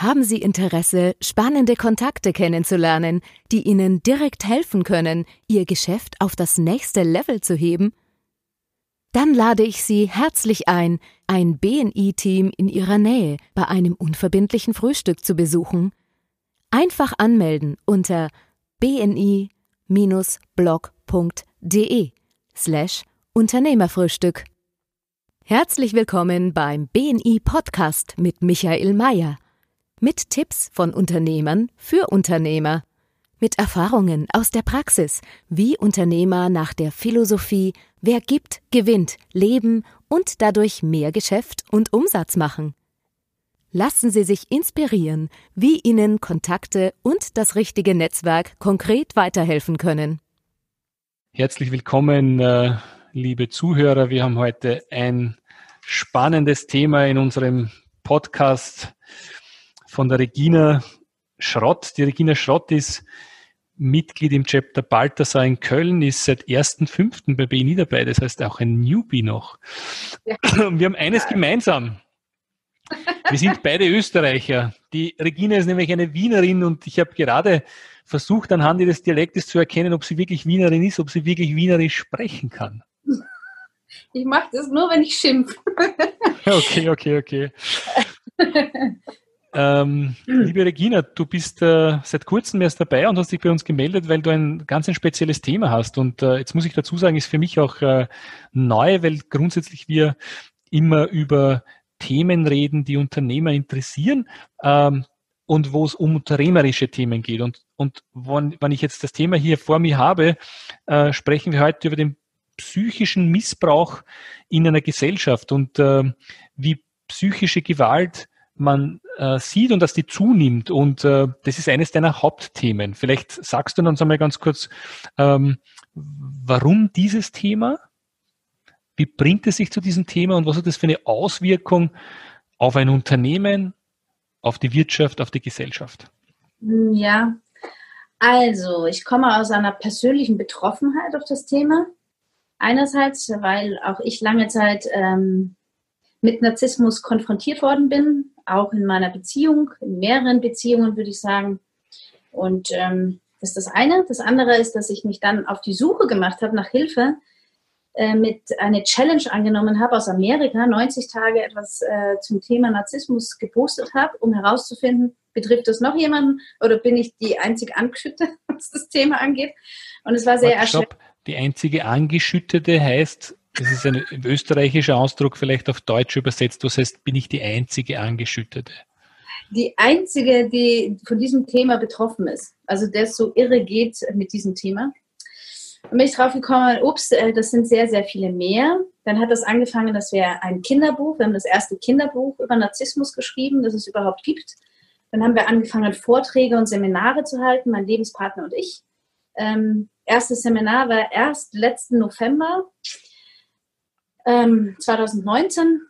Haben Sie Interesse, spannende Kontakte kennenzulernen, die Ihnen direkt helfen können, Ihr Geschäft auf das nächste Level zu heben? Dann lade ich Sie herzlich ein, ein BNI-Team in Ihrer Nähe bei einem unverbindlichen Frühstück zu besuchen. Einfach anmelden unter bni-blog.de slash Unternehmerfrühstück. Herzlich willkommen beim BNI Podcast mit Michael Mayer. Mit Tipps von Unternehmern für Unternehmer. Mit Erfahrungen aus der Praxis, wie Unternehmer nach der Philosophie Wer gibt, gewinnt, leben und dadurch mehr Geschäft und Umsatz machen. Lassen Sie sich inspirieren, wie Ihnen Kontakte und das richtige Netzwerk konkret weiterhelfen können. Herzlich willkommen, äh, liebe Zuhörer. Wir haben heute ein spannendes Thema in unserem Podcast von der Regina Schrott. Die Regina Schrott ist Mitglied im Chapter Balthasar in Köln, ist seit 1.5. bei BNI dabei, das heißt auch ein Newbie noch. Ja. Wir haben eines gemeinsam. Wir sind beide Österreicher. Die Regina ist nämlich eine Wienerin und ich habe gerade versucht, anhand ihres Dialektes zu erkennen, ob sie wirklich Wienerin ist, ob sie wirklich Wienerisch sprechen kann. Ich mache das nur, wenn ich schimpfe. Okay, okay, okay. Ähm, liebe Regina, du bist äh, seit kurzem erst dabei und hast dich bei uns gemeldet, weil du ein ganz ein spezielles Thema hast. Und äh, jetzt muss ich dazu sagen, ist für mich auch äh, neu, weil grundsätzlich wir immer über Themen reden, die Unternehmer interessieren ähm, und wo es um unternehmerische Themen geht. Und, und wann, wenn ich jetzt das Thema hier vor mir habe, äh, sprechen wir heute über den psychischen Missbrauch in einer Gesellschaft und äh, wie psychische Gewalt man äh, sieht und dass die zunimmt. Und äh, das ist eines deiner Hauptthemen. Vielleicht sagst du uns einmal ganz kurz, ähm, warum dieses Thema? Wie bringt es sich zu diesem Thema und was hat das für eine Auswirkung auf ein Unternehmen, auf die Wirtschaft, auf die Gesellschaft? Ja, also ich komme aus einer persönlichen Betroffenheit auf das Thema. Einerseits, weil auch ich lange Zeit ähm, mit Narzissmus konfrontiert worden bin, auch in meiner Beziehung, in mehreren Beziehungen würde ich sagen. Und ähm, das ist das eine. Das andere ist, dass ich mich dann auf die Suche gemacht habe nach Hilfe, äh, mit einer Challenge angenommen habe aus Amerika, 90 Tage etwas äh, zum Thema Narzissmus gepostet habe, um herauszufinden, betrifft das noch jemanden oder bin ich die einzige Angeschüttete, was das Thema angeht. Und es war sehr erschreckend. Die einzige Angeschüttete heißt, das ist ein österreichischer Ausdruck, vielleicht auf Deutsch übersetzt. Was heißt, bin ich die einzige Angeschüttete? Die einzige, die von diesem Thema betroffen ist. Also der so irre geht mit diesem Thema. Und bin ich drauf gekommen, ups, äh, das sind sehr, sehr viele mehr. Dann hat das angefangen, dass wir ein Kinderbuch, wir haben das erste Kinderbuch über Narzissmus geschrieben, das es überhaupt gibt. Dann haben wir angefangen, Vorträge und Seminare zu halten, mein Lebenspartner und ich. Ähm, erstes Seminar war erst letzten November ähm, 2019.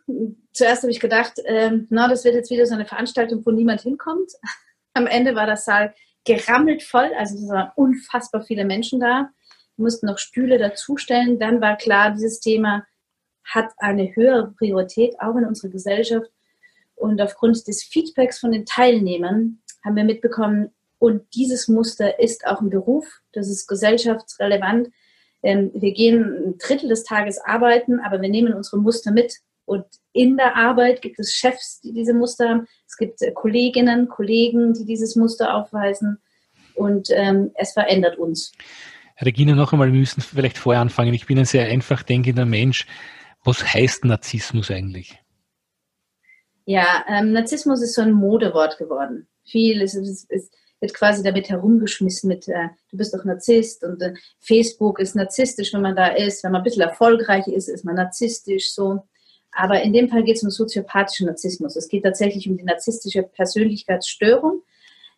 Zuerst habe ich gedacht, ähm, na, das wird jetzt wieder so eine Veranstaltung, wo niemand hinkommt. Am Ende war das Saal gerammelt voll, also es waren unfassbar viele Menschen da. Wir mussten noch Stühle dazustellen. Dann war klar, dieses Thema hat eine höhere Priorität, auch in unserer Gesellschaft. Und aufgrund des Feedbacks von den Teilnehmern haben wir mitbekommen, und dieses Muster ist auch ein Beruf, das ist gesellschaftsrelevant. Ähm, wir gehen ein Drittel des Tages arbeiten, aber wir nehmen unsere Muster mit. Und in der Arbeit gibt es Chefs, die diese Muster haben. Es gibt äh, Kolleginnen, Kollegen, die dieses Muster aufweisen. Und ähm, es verändert uns. Regina, noch einmal, wir müssen vielleicht vorher anfangen. Ich bin ein sehr einfach denkender Mensch. Was heißt Narzissmus eigentlich? Ja, ähm, Narzissmus ist so ein Modewort geworden. Viel ist, ist, ist wird quasi damit herumgeschmissen mit, äh, du bist doch Narzisst und äh, Facebook ist narzisstisch, wenn man da ist. Wenn man ein bisschen erfolgreich ist, ist man narzisstisch so. Aber in dem Fall geht es um soziopathischen Narzissmus. Es geht tatsächlich um die narzisstische Persönlichkeitsstörung.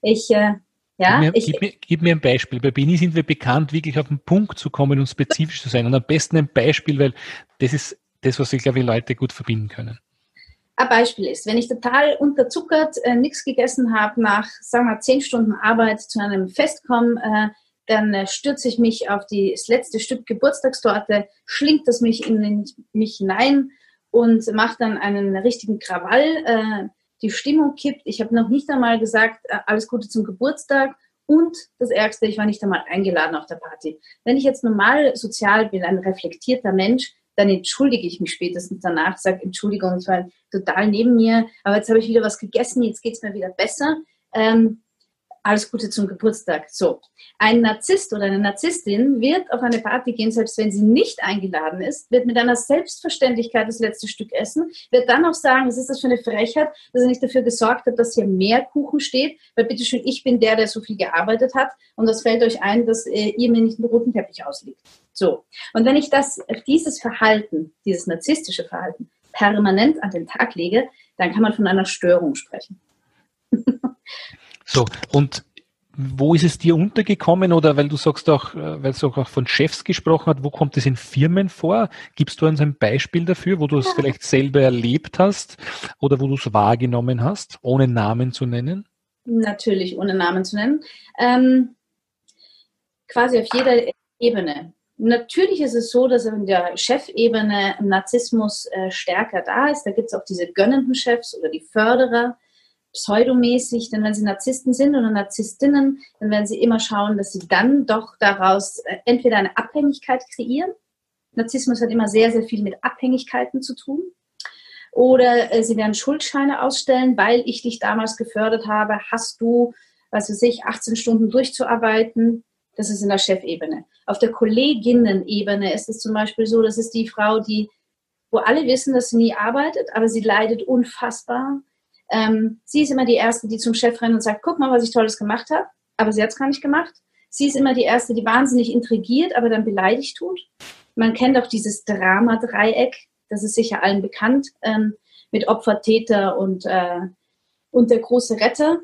Ich, äh, ja, gib mir, ich, gib, mir, gib mir ein Beispiel. Bei Bini sind wir bekannt, wirklich auf den Punkt zu kommen und spezifisch zu sein. Und am besten ein Beispiel, weil das ist das, was ich glaube, Leute gut verbinden können. Ein Beispiel ist, wenn ich total unterzuckert äh, nichts gegessen habe, nach, sagen wir, zehn Stunden Arbeit zu einem Fest komme, äh, dann äh, stürze ich mich auf die, das letzte Stück Geburtstagstorte, schlingt das mich in den, mich hinein und macht dann einen richtigen Krawall. Äh, die Stimmung kippt. Ich habe noch nicht einmal gesagt, äh, alles Gute zum Geburtstag. Und das Ärgste, ich war nicht einmal eingeladen auf der Party. Wenn ich jetzt normal sozial bin, ein reflektierter Mensch, dann entschuldige ich mich spätestens danach, sage Entschuldigung, es war total neben mir, aber jetzt habe ich wieder was gegessen, jetzt geht es mir wieder besser. Ähm, alles Gute zum Geburtstag. So, ein Narzisst oder eine Narzisstin wird auf eine Party gehen, selbst wenn sie nicht eingeladen ist, wird mit einer Selbstverständlichkeit das letzte Stück essen, wird dann auch sagen, was ist das für eine Frechheit, dass er nicht dafür gesorgt hat, dass hier mehr Kuchen steht, weil bitteschön, ich bin der, der so viel gearbeitet hat und das fällt euch ein, dass äh, ihr mir nicht einen roten Teppich ausliegt. So, und wenn ich das, dieses Verhalten, dieses narzisstische Verhalten permanent an den Tag lege, dann kann man von einer Störung sprechen. So, und wo ist es dir untergekommen oder weil du sagst auch, äh, weil du auch von Chefs gesprochen hast, wo kommt es in Firmen vor? Gibst du uns ein Beispiel dafür, wo du es vielleicht selber erlebt hast oder wo du es wahrgenommen hast, ohne Namen zu nennen? Natürlich, ohne Namen zu nennen. Ähm, quasi auf jeder Ebene. Natürlich ist es so, dass in der Chefebene Narzissmus äh, stärker da ist. Da gibt es auch diese gönnenden Chefs oder die Förderer pseudomäßig, denn wenn sie Narzissten sind oder Narzisstinnen, dann werden sie immer schauen, dass sie dann doch daraus äh, entweder eine Abhängigkeit kreieren. Narzissmus hat immer sehr, sehr viel mit Abhängigkeiten zu tun. Oder äh, sie werden Schuldscheine ausstellen, weil ich dich damals gefördert habe, hast du, was weiß ich, 18 Stunden durchzuarbeiten. Das ist in der Chefebene. Auf der Kolleginnen-Ebene ist es zum Beispiel so, das ist die Frau, die, wo alle wissen, dass sie nie arbeitet, aber sie leidet unfassbar ähm, sie ist immer die Erste, die zum Chef rennt und sagt, guck mal, was ich Tolles gemacht habe, aber sie hat es gar nicht gemacht. Sie ist immer die Erste, die wahnsinnig intrigiert, aber dann beleidigt tut. Man kennt auch dieses Drama-Dreieck, das ist sicher allen bekannt, ähm, mit Opfer, Täter und, äh, und der große Retter.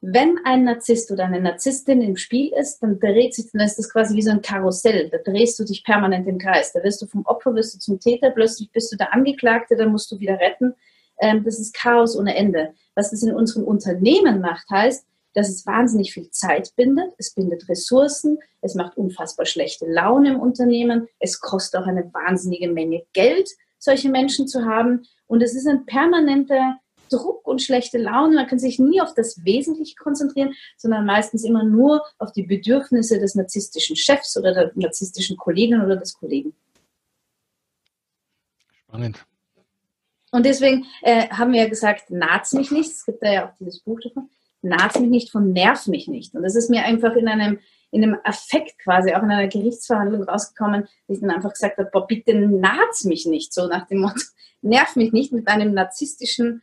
Wenn ein Narzisst oder eine Narzisstin im Spiel ist, dann dreht sich, dann ist das quasi wie so ein Karussell. Da drehst du dich permanent im Kreis. Da wirst du vom Opfer, wirst du zum Täter, plötzlich bist du der Angeklagte, dann musst du wieder retten ähm, das ist Chaos ohne Ende. Was das in unseren Unternehmen macht, heißt, dass es wahnsinnig viel Zeit bindet, es bindet Ressourcen, es macht unfassbar schlechte Laune im Unternehmen, es kostet auch eine wahnsinnige Menge Geld, solche Menschen zu haben und es ist ein permanenter Druck und schlechte Laune. Man kann sich nie auf das Wesentliche konzentrieren, sondern meistens immer nur auf die Bedürfnisse des narzisstischen Chefs oder der narzisstischen Kollegin oder des Kollegen. Spannend. Und deswegen äh, haben wir ja gesagt, naht's mich nicht. Es gibt da ja auch dieses Buch davon. Naht's mich nicht von nerv mich nicht. Und das ist mir einfach in einem, in einem Affekt quasi, auch in einer Gerichtsverhandlung rausgekommen, dass ich dann einfach gesagt habe, boah, bitte naht's mich nicht. So nach dem Motto, nerv mich nicht mit einem narzisstischen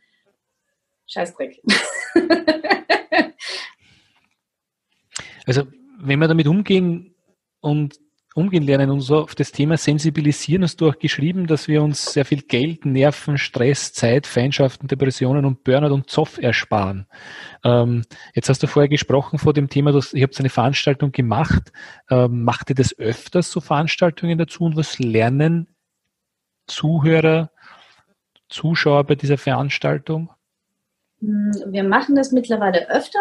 Scheißdreck. also, wenn wir damit umgehen und umgehen lernen und so auf das Thema sensibilisieren, hast du auch geschrieben, dass wir uns sehr viel Geld, Nerven, Stress, Zeit, Feindschaften, Depressionen und Burnout und Zoff ersparen. Ähm, jetzt hast du vorher gesprochen vor dem Thema, dass ich habe eine Veranstaltung gemacht. Ähm, macht ihr das öfters, so Veranstaltungen dazu und was lernen Zuhörer, Zuschauer bei dieser Veranstaltung? Wir machen das mittlerweile öfter.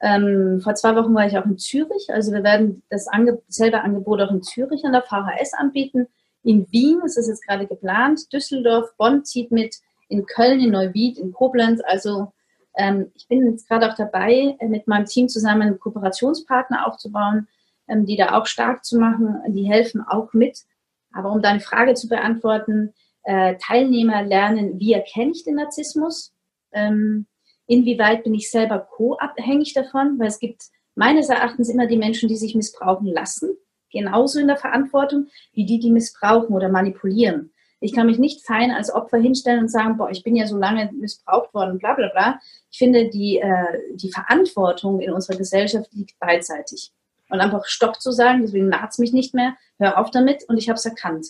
Ähm, vor zwei Wochen war ich auch in Zürich. Also wir werden das Ange selbe Angebot auch in Zürich an der VHS anbieten. In Wien ist es jetzt gerade geplant. Düsseldorf, Bonn zieht mit. In Köln, in Neuwied, in Koblenz. Also ähm, ich bin jetzt gerade auch dabei, äh, mit meinem Team zusammen einen Kooperationspartner aufzubauen, ähm, die da auch stark zu machen. Die helfen auch mit. Aber um deine Frage zu beantworten, äh, Teilnehmer lernen, wie erkenne ich den Narzissmus? Ähm, Inwieweit bin ich selber co-abhängig davon? Weil es gibt meines Erachtens immer die Menschen, die sich missbrauchen lassen, genauso in der Verantwortung, wie die, die missbrauchen oder manipulieren. Ich kann mich nicht fein als Opfer hinstellen und sagen, boah, ich bin ja so lange missbraucht worden, bla bla bla. Ich finde, die, äh, die Verantwortung in unserer Gesellschaft liegt beidseitig. Und einfach Stopp zu sagen, deswegen naht's mich nicht mehr, hör auf damit und ich habe es erkannt.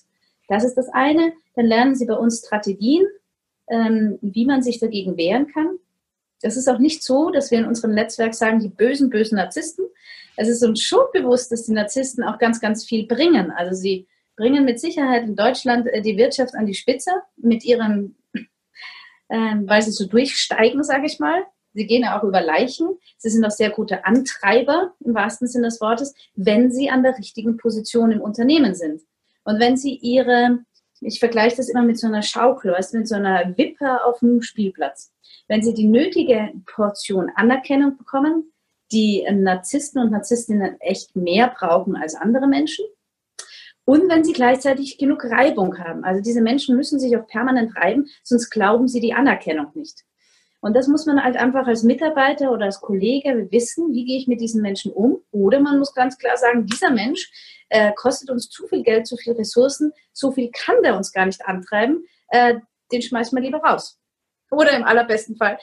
Das ist das eine. Dann lernen Sie bei uns Strategien, ähm, wie man sich dagegen wehren kann. Das ist auch nicht so, dass wir in unserem Netzwerk sagen, die bösen, bösen Narzissten. Es ist uns schon bewusst, dass die Narzissten auch ganz, ganz viel bringen. Also sie bringen mit Sicherheit in Deutschland äh, die Wirtschaft an die Spitze mit ihren, ähm, weil sie so durchsteigen, sage ich mal. Sie gehen ja auch über Leichen. Sie sind auch sehr gute Antreiber im wahrsten Sinne des Wortes, wenn sie an der richtigen Position im Unternehmen sind. Und wenn sie ihre ich vergleiche das immer mit so einer Schaukel, weißt, mit so einer Wippe auf dem Spielplatz. Wenn sie die nötige Portion Anerkennung bekommen, die Narzissten und Narzisstinnen echt mehr brauchen als andere Menschen, und wenn sie gleichzeitig genug Reibung haben. Also diese Menschen müssen sich auch permanent reiben, sonst glauben sie die Anerkennung nicht. Und das muss man halt einfach als Mitarbeiter oder als Kollege wissen, wie gehe ich mit diesen Menschen um. Oder man muss ganz klar sagen, dieser Mensch äh, kostet uns zu viel Geld, zu viel Ressourcen, so viel kann der uns gar nicht antreiben, äh, den schmeißen wir lieber raus. Oder im allerbesten Fall,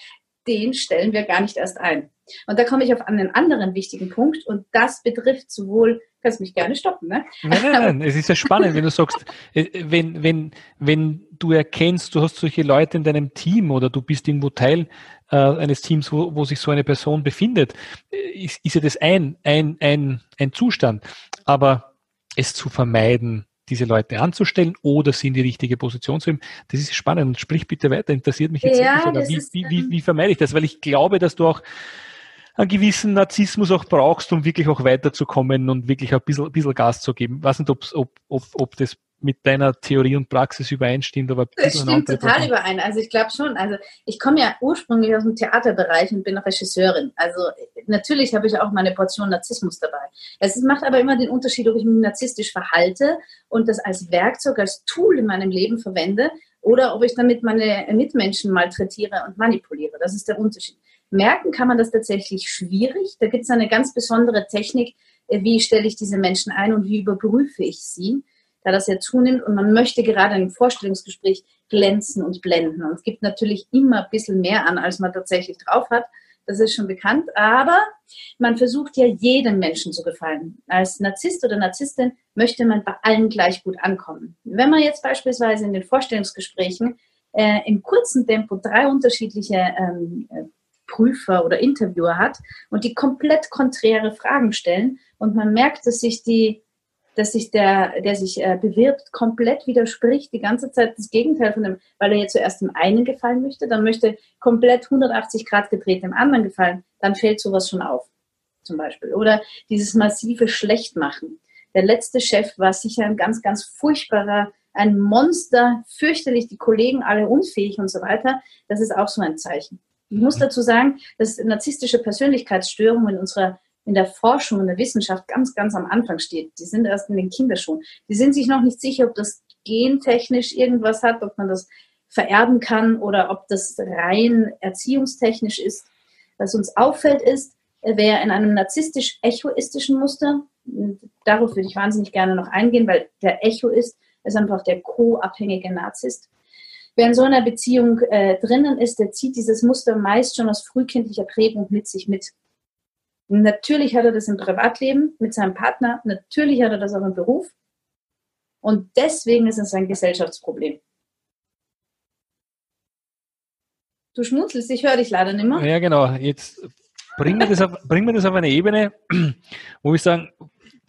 den stellen wir gar nicht erst ein. Und da komme ich auf einen anderen wichtigen Punkt und das betrifft sowohl, kannst mich gerne stoppen, ne? Nein, nein, nein, es ist ja spannend, wenn du sagst, äh, wenn, wenn, wenn du erkennst, du hast solche Leute in deinem Team oder du bist irgendwo Teil äh, eines Teams, wo, wo sich so eine Person befindet, äh, ist, ist ja das ein, ein, ein, ein Zustand. Aber es zu vermeiden, diese Leute anzustellen oder sie in die richtige Position zu haben. Das ist spannend. Sprich bitte weiter. Interessiert mich jetzt ja. Wie, ist, wie, wie, ähm, wie vermeide ich das? Weil ich glaube, dass du auch einen gewissen Narzissmus auch brauchst, um wirklich auch weiterzukommen und wirklich ein bisschen, bisschen Gas zu geben. Ich weiß nicht, ob, ob, ob das mit deiner Theorie und Praxis übereinstimmt. Aber das stimmt total überein. Also ich glaube schon. Also ich komme ja ursprünglich aus dem Theaterbereich und bin Regisseurin. Also natürlich habe ich auch meine Portion Narzissmus dabei. Es macht aber immer den Unterschied, ob ich mich narzisstisch verhalte und das als Werkzeug, als Tool in meinem Leben verwende oder ob ich damit meine Mitmenschen malträtiere und manipuliere. Das ist der Unterschied. Merken kann man das tatsächlich schwierig. Da gibt es eine ganz besondere Technik, äh, wie stelle ich diese Menschen ein und wie überprüfe ich sie da das ja zunimmt und man möchte gerade im Vorstellungsgespräch glänzen und blenden. Und es gibt natürlich immer ein bisschen mehr an, als man tatsächlich drauf hat. Das ist schon bekannt. Aber man versucht ja jedem Menschen zu gefallen. Als Narzisst oder Narzisstin möchte man bei allen gleich gut ankommen. Wenn man jetzt beispielsweise in den Vorstellungsgesprächen äh, im kurzen Tempo drei unterschiedliche ähm, äh, Prüfer oder Interviewer hat und die komplett konträre Fragen stellen und man merkt, dass sich die dass sich der, der sich äh, bewirbt, komplett widerspricht, die ganze Zeit das Gegenteil von dem, weil er ja zuerst dem einen gefallen möchte, dann möchte komplett 180 Grad gedreht dem anderen gefallen, dann fällt sowas schon auf, zum Beispiel. Oder dieses massive Schlechtmachen. Der letzte Chef war sicher ein ganz, ganz furchtbarer, ein Monster, fürchterlich, die Kollegen alle unfähig und so weiter. Das ist auch so ein Zeichen. Ich muss dazu sagen, dass narzisstische Persönlichkeitsstörungen in unserer in der Forschung, in der Wissenschaft ganz, ganz am Anfang steht. Die sind erst in den Kinderschuhen. Die sind sich noch nicht sicher, ob das gentechnisch irgendwas hat, ob man das vererben kann oder ob das rein erziehungstechnisch ist. Was uns auffällt ist, wer in einem narzisstisch-echoistischen Muster, darauf würde ich wahnsinnig gerne noch eingehen, weil der Echo ist, ist einfach der co-abhängige Narzisst. Wer in so einer Beziehung äh, drinnen ist, der zieht dieses Muster meist schon aus frühkindlicher Prägung mit sich mit. Natürlich hat er das im Privatleben mit seinem Partner, natürlich hat er das auch im Beruf. Und deswegen ist es ein Gesellschaftsproblem. Du schmunzelst, ich höre dich leider nicht mehr. Ja, genau. Jetzt bringen wir das auf, bringen wir das auf eine Ebene, wo wir sagen,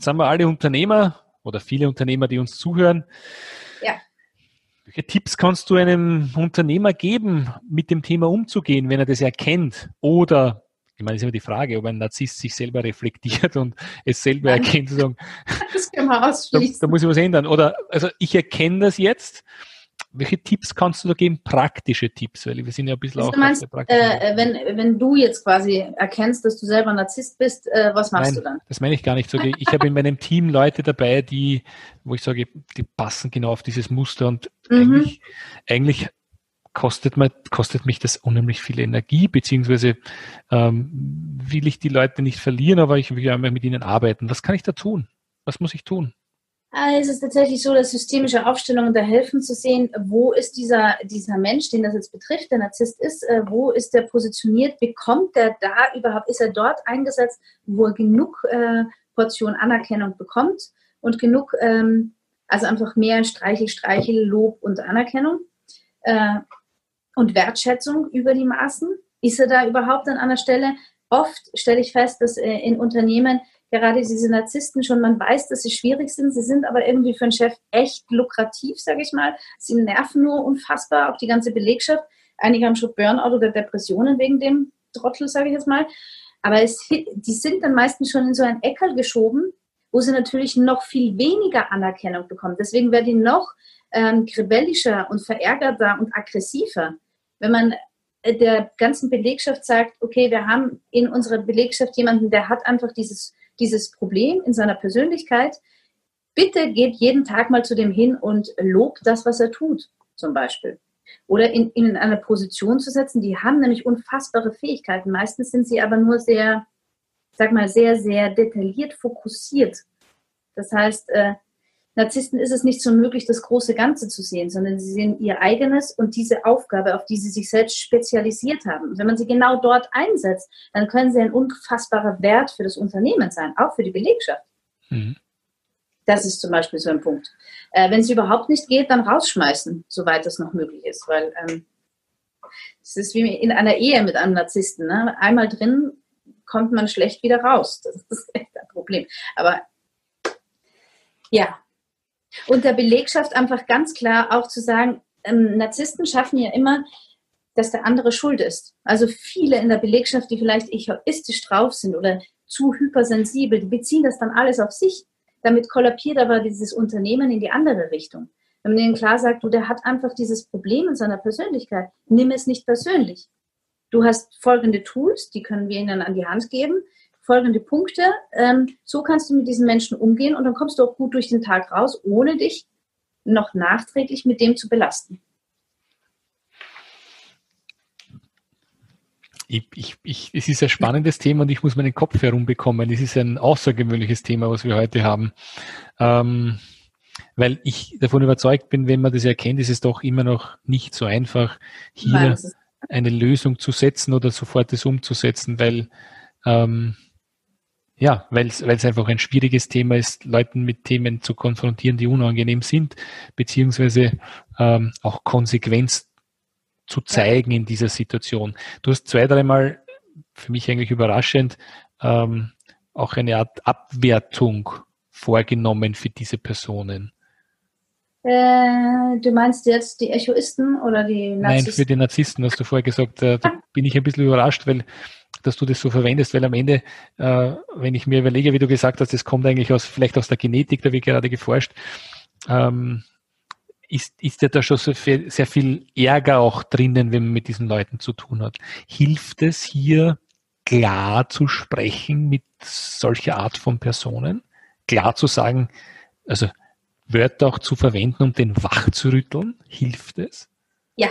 haben wir alle Unternehmer oder viele Unternehmer, die uns zuhören. Ja. Welche Tipps kannst du einem Unternehmer geben, mit dem Thema umzugehen, wenn er das erkennt oder ich meine, es ist immer die Frage, ob ein Narzisst sich selber reflektiert und es selber Nein. erkennt, sagen, das können wir ausschließen. Da, da muss ich was ändern. Oder, also ich erkenne das jetzt. Welche Tipps kannst du da geben? Praktische Tipps, weil wir sind ja ein bisschen also auch. Meinst, äh, wenn, wenn du jetzt quasi erkennst, dass du selber Narzisst bist, äh, was machst Nein, du dann? Das meine ich gar nicht. So, ich habe in meinem Team Leute dabei, die, wo ich sage, die passen genau auf dieses Muster und mhm. eigentlich, eigentlich kostet, man, kostet mich das unheimlich viel Energie, beziehungsweise ähm, will ich die Leute nicht verlieren, aber ich will ja einmal mit ihnen arbeiten. Was kann ich da tun? Was muss ich tun? Ah, es ist tatsächlich so, dass systemische Aufstellungen da helfen zu sehen, wo ist dieser, dieser Mensch, den das jetzt betrifft, der Narzisst ist, äh, wo ist der positioniert, bekommt der da überhaupt, ist er dort eingesetzt, wo er genug äh, Portion Anerkennung bekommt und genug, ähm, also einfach mehr Streichel, Streichel, Lob und Anerkennung. Äh, und Wertschätzung über die Maßen? Ist er da überhaupt an einer Stelle? Oft stelle ich fest, dass äh, in Unternehmen gerade diese Narzissten schon, man weiß, dass sie schwierig sind, sie sind aber irgendwie für einen Chef echt lukrativ, sage ich mal. Sie nerven nur unfassbar, auch die ganze Belegschaft. Einige haben schon Burnout oder Depressionen wegen dem Trottel, sage ich jetzt mal. Aber es, die sind dann meistens schon in so ein Eckerl geschoben, wo sie natürlich noch viel weniger Anerkennung bekommen. Deswegen werden die noch ähm, rebellischer und verärgerter und aggressiver. Wenn man äh, der ganzen Belegschaft sagt, okay, wir haben in unserer Belegschaft jemanden, der hat einfach dieses, dieses Problem in seiner Persönlichkeit. Bitte geht jeden Tag mal zu dem hin und lobt das, was er tut, zum Beispiel. Oder in, in eine Position zu setzen, die haben nämlich unfassbare Fähigkeiten. Meistens sind sie aber nur sehr, sag mal, sehr, sehr detailliert fokussiert. Das heißt, äh, Narzissten ist es nicht so möglich, das große Ganze zu sehen, sondern sie sehen ihr eigenes und diese Aufgabe, auf die sie sich selbst spezialisiert haben. Und wenn man sie genau dort einsetzt, dann können sie ein unfassbarer Wert für das Unternehmen sein, auch für die Belegschaft. Mhm. Das ist zum Beispiel so ein Punkt. Äh, wenn es überhaupt nicht geht, dann rausschmeißen, soweit das noch möglich ist, weil ähm, es ist wie in einer Ehe mit einem Narzissten. Ne? Einmal drin kommt man schlecht wieder raus. Das ist echt ein Problem. Aber ja, und der Belegschaft einfach ganz klar auch zu sagen, ähm, Narzissten schaffen ja immer, dass der andere schuld ist. Also viele in der Belegschaft, die vielleicht egoistisch drauf sind oder zu hypersensibel, die beziehen das dann alles auf sich. Damit kollabiert aber dieses Unternehmen in die andere Richtung. Wenn man ihnen klar sagt, du, der hat einfach dieses Problem in seiner Persönlichkeit, nimm es nicht persönlich. Du hast folgende Tools, die können wir ihnen an die Hand geben folgende Punkte. Ähm, so kannst du mit diesen Menschen umgehen und dann kommst du auch gut durch den Tag raus, ohne dich noch nachträglich mit dem zu belasten. Ich, ich, ich, es ist ein spannendes Thema und ich muss meinen Kopf herumbekommen. Es ist ein außergewöhnliches Thema, was wir heute haben. Ähm, weil ich davon überzeugt bin, wenn man das erkennt, ist es doch immer noch nicht so einfach, hier Nein, eine Lösung zu setzen oder sofort das umzusetzen, weil ähm, ja, weil es einfach ein schwieriges Thema ist, Leuten mit Themen zu konfrontieren, die unangenehm sind, beziehungsweise ähm, auch Konsequenz zu zeigen in dieser Situation. Du hast zwei, dreimal, für mich eigentlich überraschend, ähm, auch eine Art Abwertung vorgenommen für diese Personen. Äh, du meinst jetzt die Echoisten oder die Narzissten? Nein, für die Narzissten hast du vorher gesagt. Äh, da bin ich ein bisschen überrascht, weil dass du das so verwendest, weil am Ende, äh, wenn ich mir überlege, wie du gesagt hast, das kommt eigentlich aus, vielleicht aus der Genetik, da wird gerade geforscht, ähm, ist, ist ja da schon so viel, sehr viel Ärger auch drinnen, wenn man mit diesen Leuten zu tun hat. Hilft es hier klar zu sprechen mit solcher Art von Personen? Klar zu sagen, also Wörter auch zu verwenden, um den wach zu rütteln? Hilft es? Ja,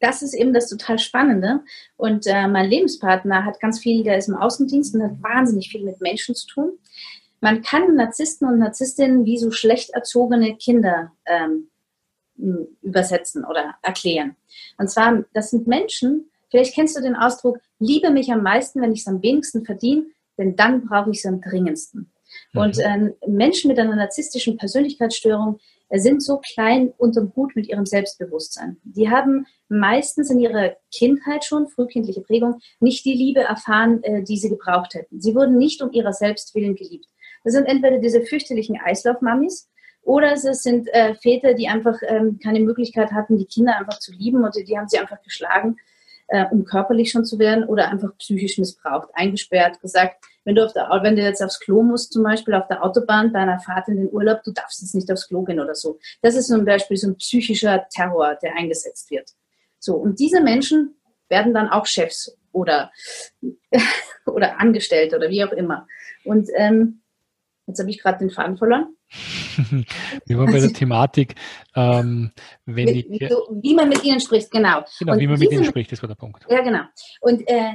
das ist eben das total Spannende. Und äh, mein Lebenspartner hat ganz viel, der ist im Außendienst und hat wahnsinnig viel mit Menschen zu tun. Man kann Narzissten und Narzisstinnen wie so schlecht erzogene Kinder ähm, übersetzen oder erklären. Und zwar, das sind Menschen, vielleicht kennst du den Ausdruck, liebe mich am meisten, wenn ich es am wenigsten verdiene, denn dann brauche ich es am dringendsten. Mhm. Und äh, Menschen mit einer narzisstischen Persönlichkeitsstörung, sind so klein unterm Hut mit ihrem Selbstbewusstsein. Die haben meistens in ihrer Kindheit schon, frühkindliche Prägung, nicht die Liebe erfahren, äh, die sie gebraucht hätten. Sie wurden nicht um ihrer selbst willen geliebt. Das sind entweder diese fürchterlichen Eislaufmammis oder es sind äh, Väter, die einfach ähm, keine Möglichkeit hatten, die Kinder einfach zu lieben und die haben sie einfach geschlagen äh, um körperlich schon zu werden oder einfach psychisch missbraucht, eingesperrt, gesagt, wenn du, auf der, wenn du jetzt aufs Klo musst, zum Beispiel auf der Autobahn bei einer Fahrt in den Urlaub, du darfst jetzt nicht aufs Klo gehen oder so. Das ist zum Beispiel so ein psychischer Terror, der eingesetzt wird. So, und diese Menschen werden dann auch Chefs oder, oder Angestellte oder wie auch immer. Und ähm, jetzt habe ich gerade den Faden verloren. Wir waren bei der Thematik, ähm, wenn wie, ich, wie, du, wie, man mit ihnen spricht, genau. Genau, und wie man mit ihnen spricht, das war der Punkt. Ja, genau. Und äh,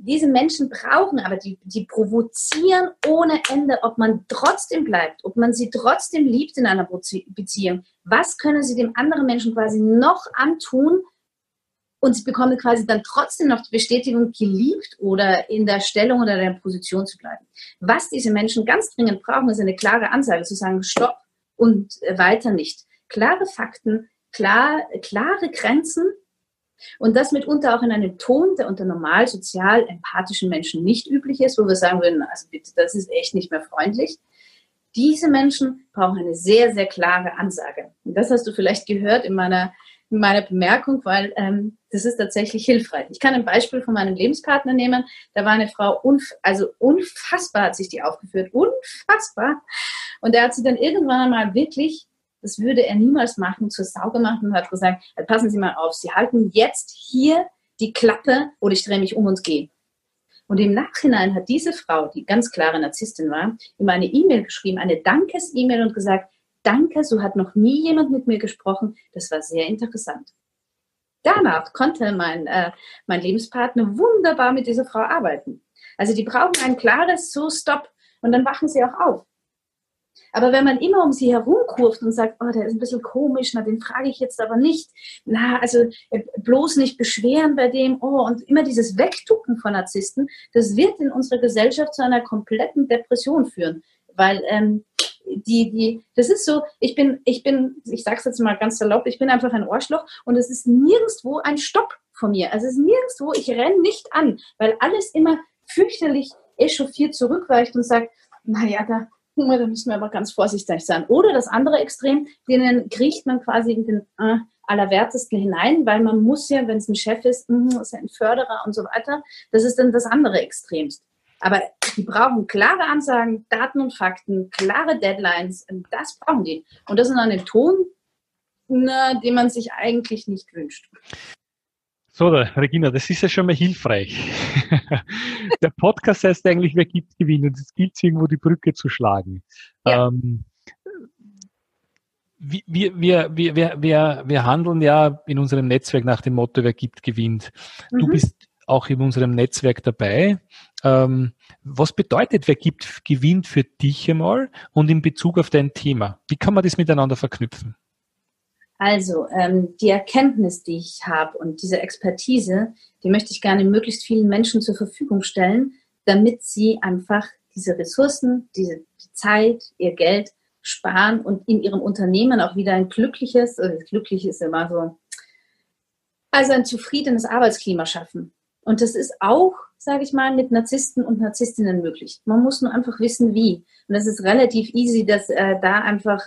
diese Menschen brauchen aber, die, die provozieren ohne Ende, ob man trotzdem bleibt, ob man sie trotzdem liebt in einer Beziehung. Was können sie dem anderen Menschen quasi noch antun, und sie bekommen quasi dann trotzdem noch die Bestätigung, geliebt oder in der Stellung oder der Position zu bleiben. Was diese Menschen ganz dringend brauchen, ist eine klare Ansage, zu sagen, stopp und weiter nicht. Klare Fakten, klar, klare Grenzen und das mitunter auch in einem Ton, der unter normal, sozial, empathischen Menschen nicht üblich ist, wo wir sagen würden, also bitte, das ist echt nicht mehr freundlich. Diese Menschen brauchen eine sehr, sehr klare Ansage. Und das hast du vielleicht gehört in meiner meine Bemerkung, weil ähm, das ist tatsächlich hilfreich. Ich kann ein Beispiel von meinem Lebenspartner nehmen. Da war eine Frau, unf also unfassbar hat sich die aufgeführt, unfassbar. Und er hat sie dann irgendwann einmal wirklich das würde er niemals machen, zur Sau gemacht und hat gesagt, passen Sie mal auf, Sie halten jetzt hier die Klappe oder ich drehe mich um und gehe. Und im Nachhinein hat diese Frau, die ganz klare Narzisstin war, ihm eine E-Mail geschrieben, eine Dankes-E-Mail und gesagt, danke, so hat noch nie jemand mit mir gesprochen. Das war sehr interessant. Danach konnte mein, äh, mein Lebenspartner wunderbar mit dieser Frau arbeiten. Also die brauchen ein klares So, Stopp und dann wachen sie auch auf. Aber wenn man immer um sie herumkurft und sagt, oh, der ist ein bisschen komisch, na, den frage ich jetzt aber nicht, na, also äh, bloß nicht beschweren bei dem, oh, und immer dieses Wegducken von Narzissten, das wird in unserer Gesellschaft zu einer kompletten Depression führen. Weil ähm, die, die, das ist so, ich bin, ich bin, ich sag's jetzt mal ganz salopp, ich bin einfach ein Arschloch und es ist nirgendwo ein Stopp von mir. Also es ist nirgendwo, ich renne nicht an, weil alles immer fürchterlich echauffiert zurückweicht und sagt, naja, da, da müssen wir aber ganz vorsichtig sein. Oder das andere Extrem, denen kriecht man quasi in den äh, Allerwertesten hinein, weil man muss ja, wenn es ein Chef ist, mh, ist ein Förderer und so weiter. Das ist dann das andere Extremst. Aber die brauchen klare Ansagen, Daten und Fakten, klare Deadlines. Das brauchen die. Und das in einem Ton, na, den man sich eigentlich nicht wünscht. So, Regina, das ist ja schon mal hilfreich. Der Podcast heißt eigentlich, wer gibt, gewinnt. Und es gilt irgendwo die Brücke zu schlagen. Ja. Ähm, wir, wir, wir, wir, wir, wir handeln ja in unserem Netzwerk nach dem Motto, wer gibt, gewinnt. Du mhm. bist auch in unserem Netzwerk dabei. Ähm, was bedeutet, wer gibt, gewinnt für dich einmal und in Bezug auf dein Thema? Wie kann man das miteinander verknüpfen? Also ähm, die Erkenntnis, die ich habe und diese Expertise, die möchte ich gerne möglichst vielen Menschen zur Verfügung stellen, damit sie einfach diese Ressourcen, diese Zeit, ihr Geld sparen und in ihrem Unternehmen auch wieder ein glückliches, oder glücklich ist immer so, also ein zufriedenes Arbeitsklima schaffen. Und das ist auch, sage ich mal, mit Narzissten und Narzisstinnen möglich. Man muss nur einfach wissen, wie. Und das ist relativ easy, dass äh, da einfach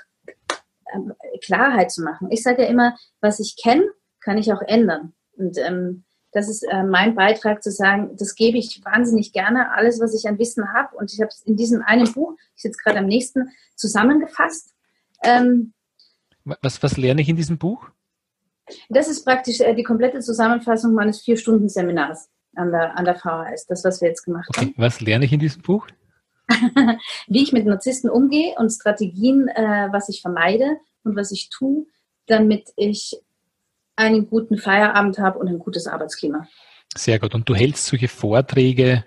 Klarheit zu machen. Ich sage ja immer, was ich kenne, kann ich auch ändern. Und ähm, das ist äh, mein Beitrag zu sagen, das gebe ich wahnsinnig gerne, alles, was ich an Wissen habe. Und ich habe es in diesem einen Buch, ich sitze gerade am nächsten, zusammengefasst. Ähm, was, was lerne ich in diesem Buch? Das ist praktisch äh, die komplette Zusammenfassung meines Vier-Stunden-Seminars an der, an der VHS, das, was wir jetzt gemacht okay. haben. Was lerne ich in diesem Buch? wie ich mit Narzissten umgehe und Strategien, äh, was ich vermeide und was ich tue, damit ich einen guten Feierabend habe und ein gutes Arbeitsklima. Sehr gut. Und du hältst solche Vorträge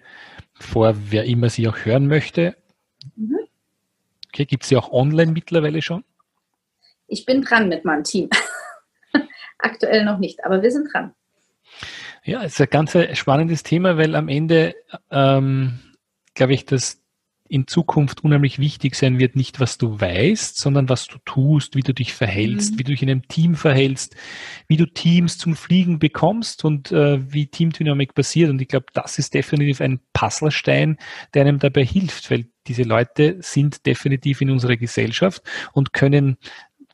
vor, wer immer sie auch hören möchte. Mhm. Okay, gibt es sie auch online mittlerweile schon? Ich bin dran mit meinem Team. Aktuell noch nicht, aber wir sind dran. Ja, es ist ein ganz spannendes Thema, weil am Ende ähm, glaube ich, dass in Zukunft unheimlich wichtig sein wird, nicht was du weißt, sondern was du tust, wie du dich verhältst, mhm. wie du dich in einem Team verhältst, wie du Teams zum Fliegen bekommst und äh, wie Teamdynamik passiert. Und ich glaube, das ist definitiv ein Puzzlestein, der einem dabei hilft, weil diese Leute sind definitiv in unserer Gesellschaft und können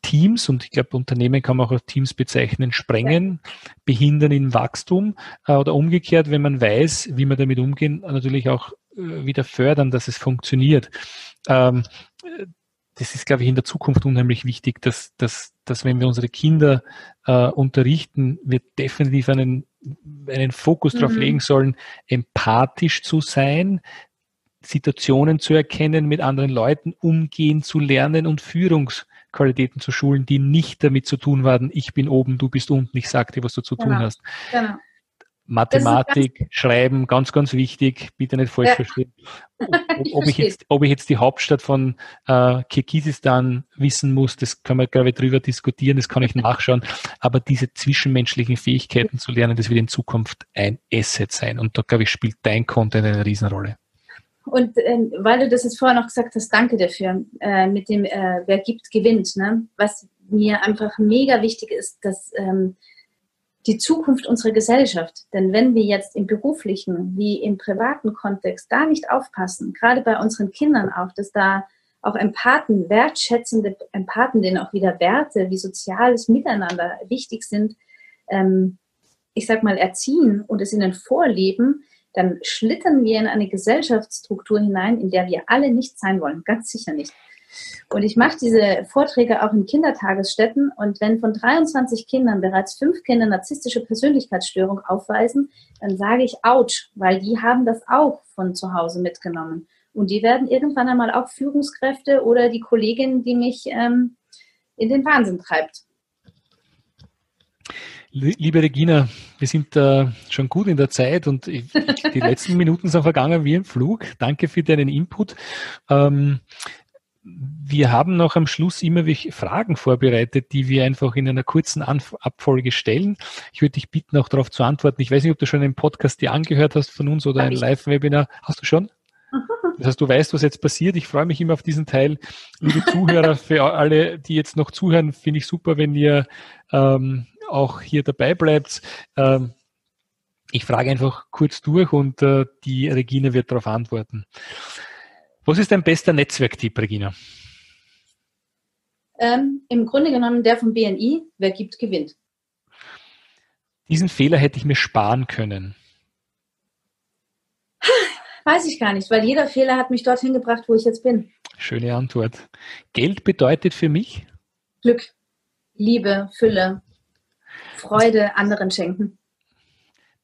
Teams, und ich glaube, Unternehmen kann man auch als Teams bezeichnen, sprengen, behindern im Wachstum äh, oder umgekehrt, wenn man weiß, wie man damit umgehen, natürlich auch äh, wieder fördern, dass es funktioniert. Ähm, das ist, glaube ich, in der Zukunft unheimlich wichtig, dass, dass, dass wenn wir unsere Kinder äh, unterrichten, wir definitiv einen, einen Fokus mhm. darauf legen sollen, empathisch zu sein, Situationen zu erkennen, mit anderen Leuten umgehen zu lernen und Führungsqualitäten zu schulen, die nicht damit zu tun haben, ich bin oben, du bist unten, ich sag dir, was du zu genau. tun hast. Genau. Mathematik, Schreiben, ganz, ganz wichtig, bitte nicht falsch ja. verstehen. Ob, ob, ich jetzt, ob ich jetzt die Hauptstadt von äh, Kirgisistan wissen muss, das kann man, glaube ich, drüber diskutieren, das kann ich nachschauen. Aber diese zwischenmenschlichen Fähigkeiten zu lernen, das wird in Zukunft ein Asset sein. Und da, glaube ich, spielt dein Content eine Riesenrolle. Und äh, weil du das jetzt vorher noch gesagt hast, danke dafür, äh, mit dem, äh, wer gibt, gewinnt. Ne? Was mir einfach mega wichtig ist, dass ähm, die Zukunft unserer Gesellschaft. Denn wenn wir jetzt im beruflichen wie im privaten Kontext da nicht aufpassen, gerade bei unseren Kindern auch, dass da auch Empathen, wertschätzende Empathen, denen auch wieder Werte wie soziales Miteinander wichtig sind, ähm, ich sag mal, erziehen und es ihnen vorleben, dann schlittern wir in eine Gesellschaftsstruktur hinein, in der wir alle nicht sein wollen, ganz sicher nicht. Und ich mache diese Vorträge auch in Kindertagesstätten. Und wenn von 23 Kindern bereits fünf Kinder narzisstische Persönlichkeitsstörung aufweisen, dann sage ich ouch, weil die haben das auch von zu Hause mitgenommen. Und die werden irgendwann einmal auch Führungskräfte oder die Kollegin, die mich ähm, in den Wahnsinn treibt. Liebe Regina, wir sind äh, schon gut in der Zeit und die letzten Minuten sind vergangen wie im Flug. Danke für deinen Input. Ähm, wir haben noch am Schluss immer Fragen vorbereitet, die wir einfach in einer kurzen Anf Abfolge stellen. Ich würde dich bitten, auch darauf zu antworten. Ich weiß nicht, ob du schon einen Podcast dir angehört hast von uns oder ein Live-Webinar. Hast du schon? Das heißt, du weißt, was jetzt passiert. Ich freue mich immer auf diesen Teil. Liebe Zuhörer, für alle, die jetzt noch zuhören, finde ich super, wenn ihr ähm, auch hier dabei bleibt. Ähm, ich frage einfach kurz durch und äh, die Regina wird darauf antworten. Was ist dein bester Netzwerktipp, Regina? Ähm, Im Grunde genommen der vom BNI, wer gibt, gewinnt. Diesen Fehler hätte ich mir sparen können. Weiß ich gar nicht, weil jeder Fehler hat mich dorthin gebracht, wo ich jetzt bin. Schöne Antwort. Geld bedeutet für mich? Glück, Liebe, Fülle, Freude anderen schenken.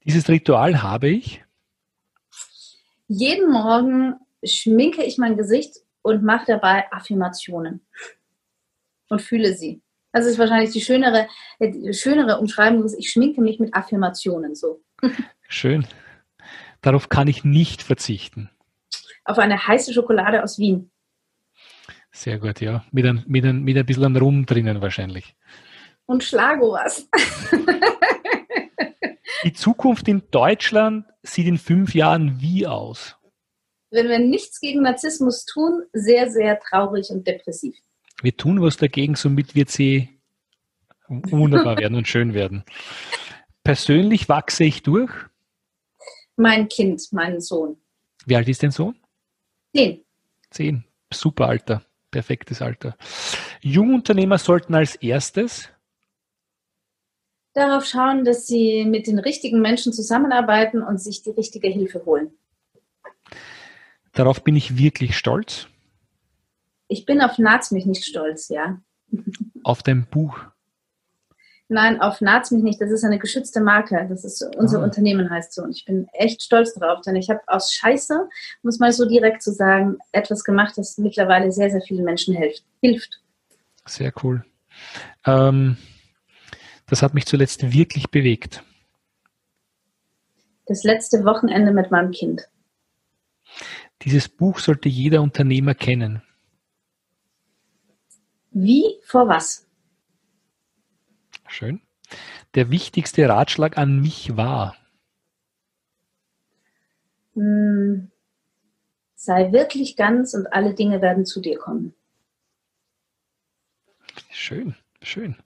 Dieses Ritual habe ich? Jeden Morgen schminke ich mein Gesicht und mache dabei Affirmationen und fühle sie. Das ist wahrscheinlich die schönere, die schönere Umschreibung. Ich schminke mich mit Affirmationen so. Schön. Darauf kann ich nicht verzichten. Auf eine heiße Schokolade aus Wien. Sehr gut, ja. Mit ein, mit ein, mit ein bisschen Rum drinnen wahrscheinlich. Und Schlago was. Die Zukunft in Deutschland sieht in fünf Jahren wie aus? Wenn wir nichts gegen Narzissmus tun, sehr, sehr traurig und depressiv. Wir tun was dagegen, somit wird sie wunderbar werden und schön werden. Persönlich wachse ich durch? Mein Kind, mein Sohn. Wie alt ist dein Sohn? Zehn. Zehn. Super Alter. Perfektes Alter. Jungunternehmer sollten als erstes darauf schauen, dass sie mit den richtigen Menschen zusammenarbeiten und sich die richtige Hilfe holen. Darauf bin ich wirklich stolz. Ich bin auf Naz mich nicht stolz, ja. Auf dein Buch? Nein, auf Naz mich nicht. Das ist eine geschützte Marke. Das ist unser ah. Unternehmen heißt so. Und ich bin echt stolz drauf, denn ich habe aus Scheiße, muss mal so direkt zu sagen, etwas gemacht, das mittlerweile sehr, sehr vielen Menschen hilft. Sehr cool. Ähm, das hat mich zuletzt wirklich bewegt. Das letzte Wochenende mit meinem Kind. Dieses Buch sollte jeder Unternehmer kennen. Wie vor was? Schön. Der wichtigste Ratschlag an mich war. Hm, sei wirklich ganz und alle Dinge werden zu dir kommen. Schön, schön.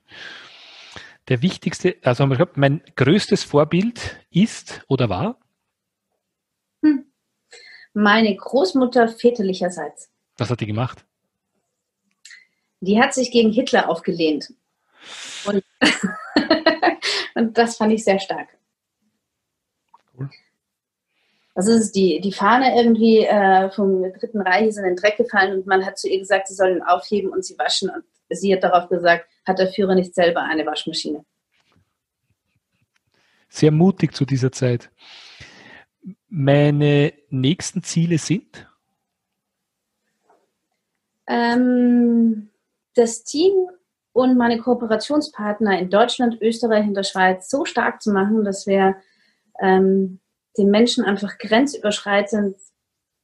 Der wichtigste, also mein größtes Vorbild ist oder war? Hm. Meine Großmutter väterlicherseits. Was hat die gemacht? Die hat sich gegen Hitler aufgelehnt. Und, und das fand ich sehr stark. Cool. Also ist die, die Fahne irgendwie äh, vom Dritten Reich ist in den Dreck gefallen und man hat zu ihr gesagt, sie sollen aufheben und sie waschen. Und sie hat darauf gesagt, hat der Führer nicht selber eine Waschmaschine. Sehr mutig zu dieser Zeit. Meine nächsten Ziele sind? Ähm, das Team und meine Kooperationspartner in Deutschland, Österreich und der Schweiz so stark zu machen, dass wir ähm, den Menschen einfach grenzüberschreitend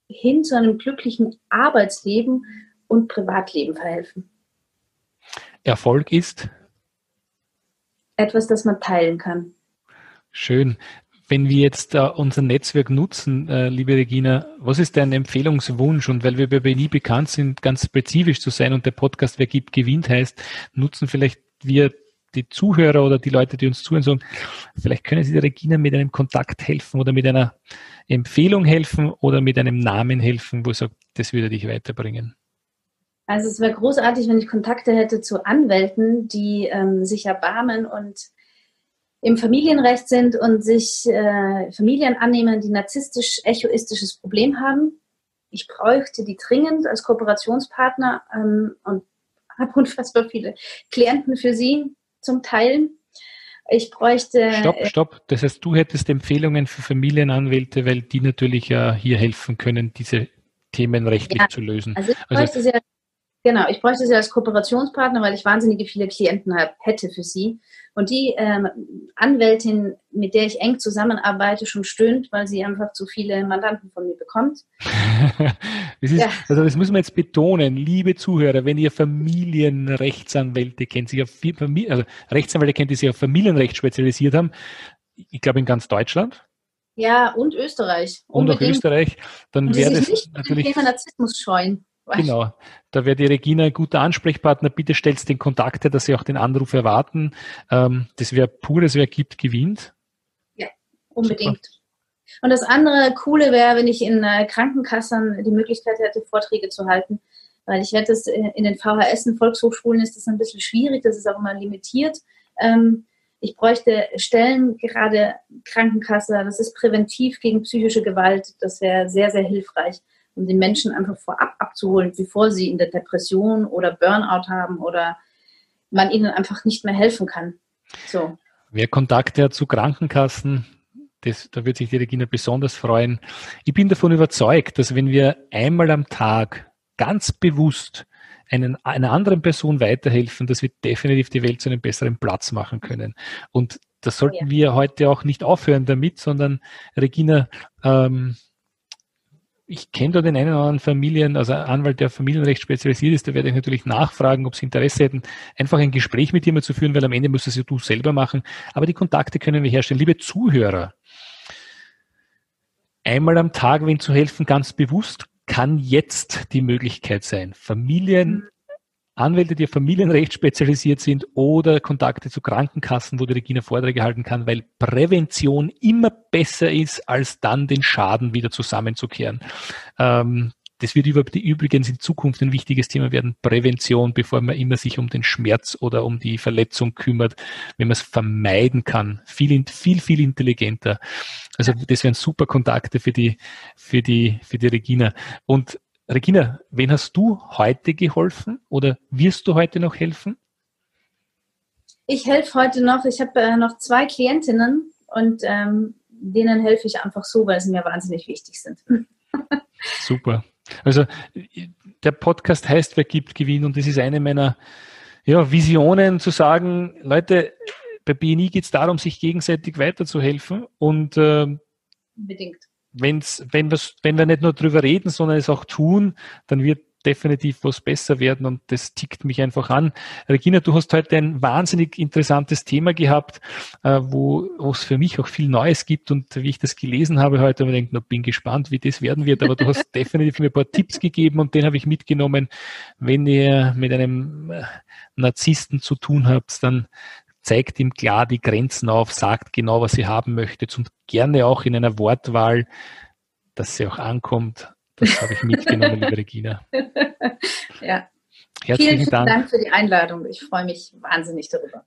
hin zu einem glücklichen Arbeitsleben und Privatleben verhelfen. Erfolg ist? Etwas, das man teilen kann. Schön. Wenn wir jetzt äh, unser Netzwerk nutzen, äh, liebe Regina, was ist dein Empfehlungswunsch? Und weil wir bei BNI bekannt sind, ganz spezifisch zu sein und der Podcast Wer gibt, gewinnt heißt, nutzen vielleicht wir die Zuhörer oder die Leute, die uns zuhören, sagen, vielleicht können Sie der Regina mit einem Kontakt helfen oder mit einer Empfehlung helfen oder mit einem Namen helfen, wo ich sage, das würde dich weiterbringen. Also es wäre großartig, wenn ich Kontakte hätte zu Anwälten, die ähm, sich erbarmen und im Familienrecht sind und sich äh, Familien annehmen, die narzisstisch-echoistisches Problem haben. ich bräuchte die dringend als Kooperationspartner ähm, und habe unfassbar viele Klienten für sie zum Teilen. Ich bräuchte. Stopp, äh, stopp. Das heißt, du hättest Empfehlungen für Familienanwälte, weil die natürlich ja hier helfen können, diese Themen rechtlich ja, zu lösen. Also ich also bräuchte also, sie, genau, ich bräuchte sie als Kooperationspartner, weil ich wahnsinnige viele Klienten hab, hätte für sie. Und die ähm, Anwältin, mit der ich eng zusammenarbeite, schon stöhnt, weil sie einfach zu viele Mandanten von mir bekommt. das ist, ja. Also das muss man jetzt betonen, liebe Zuhörer, wenn ihr Familienrechtsanwälte kennt, sich auf Familie, also Rechtsanwälte kennt, die sich auf Familienrecht spezialisiert haben, ich glaube in ganz Deutschland. Ja, und Österreich. Und auch Österreich, dann wäre das natürlich. Thema Narzissmus scheuen. Genau, da wäre die Regina ein guter Ansprechpartner. Bitte stellst den Kontakt her, dass sie auch den Anruf erwarten. Ähm, das wäre pures, wer gibt, gewinnt. Ja, unbedingt. Super. Und das andere Coole wäre, wenn ich in äh, Krankenkassen die Möglichkeit hätte, Vorträge zu halten. Weil ich werde das äh, in den VHS, in Volkshochschulen ist das ein bisschen schwierig, das ist auch immer limitiert. Ähm, ich bräuchte Stellen, gerade Krankenkasse, das ist präventiv gegen psychische Gewalt, das wäre sehr, sehr hilfreich um den Menschen einfach vorab abzuholen, bevor sie in der Depression oder Burnout haben oder man ihnen einfach nicht mehr helfen kann. So. Wer Kontakte hat zu Krankenkassen, das, da wird sich die Regina besonders freuen. Ich bin davon überzeugt, dass wenn wir einmal am Tag ganz bewusst einen, einer anderen Person weiterhelfen, dass wir definitiv die Welt zu einem besseren Platz machen können. Und das sollten ja. wir heute auch nicht aufhören damit, sondern Regina, ähm, ich kenne da den einen oder anderen Familien, also Anwalt, der Familienrecht spezialisiert ist, da werde ich natürlich nachfragen, ob sie Interesse hätten, einfach ein Gespräch mit jemandem zu führen, weil am Ende muss es ja du selber machen. Aber die Kontakte können wir herstellen. Liebe Zuhörer, einmal am Tag, wenn zu helfen, ganz bewusst, kann jetzt die Möglichkeit sein. Familien Anwälte, die auf Familienrecht spezialisiert sind oder Kontakte zu Krankenkassen, wo die Regina Vorträge halten kann, weil Prävention immer besser ist, als dann den Schaden wieder zusammenzukehren. Ähm, das wird übrigens in Zukunft ein wichtiges Thema werden, Prävention, bevor man immer sich um den Schmerz oder um die Verletzung kümmert, wenn man es vermeiden kann. Viel, viel, viel intelligenter. Also das wären super Kontakte für die, für die, für die Regina. Und Regina, wen hast du heute geholfen oder wirst du heute noch helfen? Ich helfe heute noch. Ich habe äh, noch zwei Klientinnen und ähm, denen helfe ich einfach so, weil sie mir wahnsinnig wichtig sind. Super. Also der Podcast heißt Wer gibt Gewinn und das ist eine meiner ja, Visionen zu sagen, Leute, bei BNI geht es darum, sich gegenseitig weiterzuhelfen und äh, Unbedingt wenn's, wenn, wir's, wenn wir nicht nur drüber reden, sondern es auch tun, dann wird definitiv was besser werden und das tickt mich einfach an. Regina, du hast heute ein wahnsinnig interessantes Thema gehabt, äh, wo, wo es für mich auch viel Neues gibt und wie ich das gelesen habe heute, ich denke, bin gespannt, wie das werden wird, aber du hast definitiv mir ein paar Tipps gegeben und den habe ich mitgenommen. Wenn ihr mit einem äh, Narzissten zu tun habt, dann zeigt ihm klar die Grenzen auf, sagt genau, was ihr haben möchtet und gerne auch in einer Wortwahl, dass sie auch ankommt. Das habe ich mitgenommen, liebe Regina. Ja. Herzlichen vielen, vielen Dank. Dank für die Einladung. Ich freue mich wahnsinnig darüber.